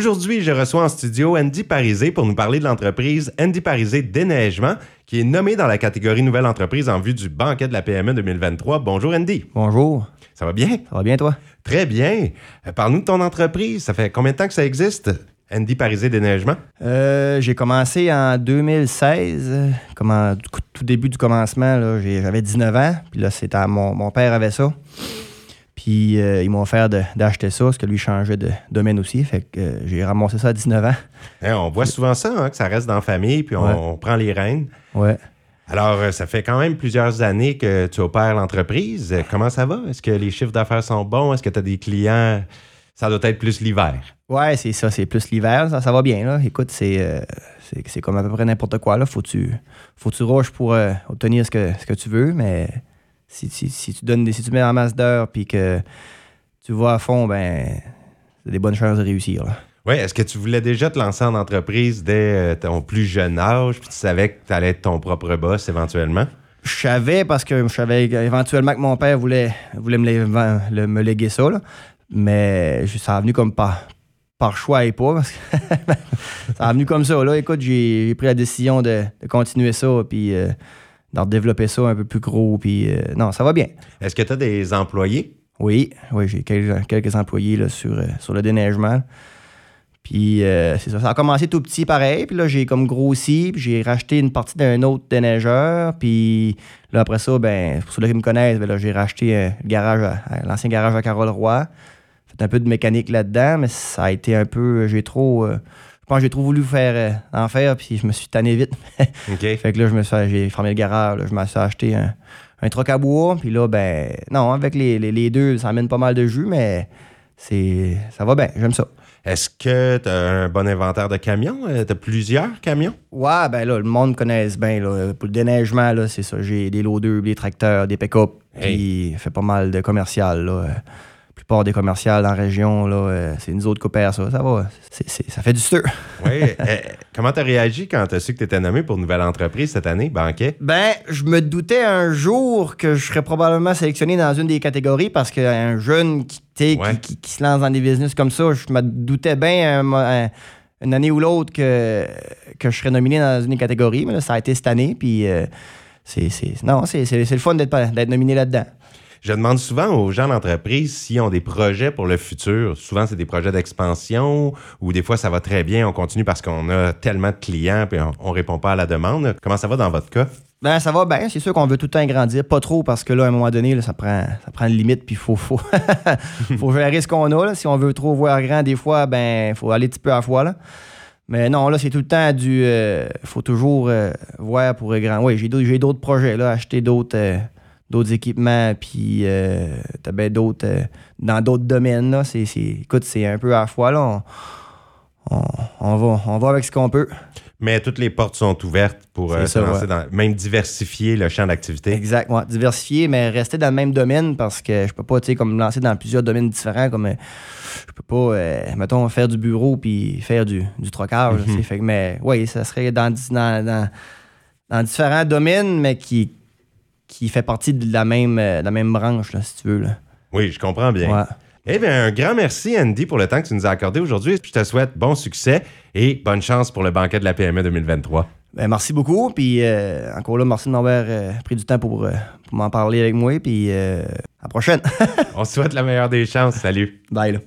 Aujourd'hui, je reçois en studio Andy Parisé pour nous parler de l'entreprise Andy Parisé Déneigement, qui est nommée dans la catégorie Nouvelle entreprise en vue du banquet de la PME 2023. Bonjour Andy. Bonjour. Ça va bien? Ça va bien, toi? Très bien. Euh, Parle-nous de ton entreprise. Ça fait combien de temps que ça existe? Andy Parisé Déneigement? Euh, j'ai commencé en 2016, euh, comme en tout début du commencement. là, J'avais 19 ans, puis là, c'était à- mon, mon père avait ça. Puis euh, ils m'ont offert d'acheter ça, parce que lui changeait de domaine aussi. Fait que euh, j'ai ramassé ça à 19 ans. Hein, on voit souvent ça, hein, que ça reste dans la famille, puis on, Ouais. on prend les rênes. Ouais. Alors, euh, ça fait quand même plusieurs années que tu opères l'entreprise. Comment ça va? Est-ce que les chiffres d'affaires sont bons? Est-ce que tu as des clients? Ça doit être plus l'hiver. Ouais, c'est ça, c'est plus l'hiver, ça, ça va bien. Là. Écoute, c'est, euh, comme à peu près n'importe quoi. Là. Faut que tu, faut que tu rushes pour obtenir ce que, ce que tu veux, mais si, si, si tu donnes des, si tu mets en masse d'heures puis que tu vas à fond, ben c'est des bonnes chances de réussir. là. Oui, est-ce que tu voulais déjà te lancer en entreprise dès euh, ton plus jeune âge, puis tu savais que tu allais être ton propre boss éventuellement? Je savais parce que je savais éventuellement que mon père voulait, voulait me, lé- le- me léguer ça, là. mais ça a venu comme par, par choix et pas. Parce que ça a venu comme ça. Là. Écoute, j'ai j'ai pris la décision de, de continuer ça, puis euh, d'en développer ça un peu plus gros. Puis euh, non, ça va bien. Est-ce que tu as des employés? Oui, oui, j'ai quelques, quelques employés là, sur, euh, sur le déneigement. Puis euh, c'est ça, ça a commencé tout petit pareil, puis là j'ai comme grossi, puis j'ai racheté une partie d'un autre déneigeur, puis là après ça, ben pour ceux qui me connaissent, ben, là j'ai racheté le garage, l'ancien garage à Carole Roy, fait un peu de mécanique là-dedans, mais ça a été un peu, j'ai trop, pense que j'ai trop voulu faire euh, en faire, puis je me suis tanné vite. OK. Fait que là, je me suis, j'ai fermé le garage, là, je me suis acheté un, un troc à bois. Puis là, ben, non, avec les, les- les deux, ça amène pas mal de jus, mais c'est, ça va bien, j'aime ça. Est-ce que tu as un bon inventaire de camions? tu as plusieurs camions? Ouais, ben là, le monde connaisse bien, là. Pour le déneigement, là, c'est ça. J'ai des loaders, des tracteurs, des pick-up. Puis, fait pas mal de commercial, là. Plupart des commerciales la région, là, euh, c'est nous autres qui opèrent ça. Ça va. Ça fait du stir. Oui. Euh, comment tu as réagi quand tu as su que tu étais nommé pour une nouvelle entreprise cette année, banquet? Ben, je me doutais un jour que je serais probablement sélectionné dans une des catégories parce qu'un jeune qui, Ouais. qui, qui- qui se lance dans des business comme ça, je me doutais bien un mo- un- une année ou l'autre que, que je serais nominé dans une des catégories. Mais là, ça a été cette année. Puis, euh, c'est, non, c'est, le fun d'être, d'être nominé là-dedans. Je demande souvent aux gens d'entreprise s'ils ont des projets pour le futur. Souvent, c'est des projets d'expansion ou des fois, ça va très bien. On continue parce qu'on a tellement de clients et on, on répond pas à la demande. Comment ça va dans votre cas? Ben, ça va bien. C'est sûr qu'on veut tout le temps grandir. Pas trop parce que là, à un moment donné, ça, prend, une limite. Puis il faut, faut, faut gérer ce qu'on a. Si on veut trop voir grand, des fois, ben, faut aller un petit peu à la fois. Mais non, là, c'est tout le temps du. euh, faut toujours euh, voir pour grand. Oui, j'ai d'autres, j'ai d'autres projets, là, acheter d'autres, euh, d'autres équipements, puis euh, t'as bien d'autres. euh, dans d'autres domaines, là. C'est, c'est- écoute, c'est un peu à la fois, là. On, on, on va, on va avec ce qu'on peut. Mais toutes les portes sont ouvertes pour euh, se lancer ouais. dans, même diversifier le champ d'activité. Exact, ouais, diversifier, mais rester dans le même domaine parce que je peux pas, tu sais, comme me lancer dans plusieurs domaines différents, comme euh, je peux pas, euh, mettons, faire du bureau puis faire du, du trocage, Mhm. fait mais oui, ça serait dans, dans, dans, dans différents domaines, mais qui, qui fait partie de la même, euh, de la même branche, là, si tu veux, là. Oui, je comprends bien. Ouais. Eh bien, un grand merci, Andy, pour le temps que tu nous as accordé aujourd'hui. Je te souhaite bon succès et bonne chance pour le banquet de la PME 2023. Ben, merci beaucoup, puis euh, encore là, merci de m'avoir euh, pris du temps pour, euh, pour m'en parler avec moi, puis à la prochaine. On se souhaite la meilleure des chances. Salut. Bye, là.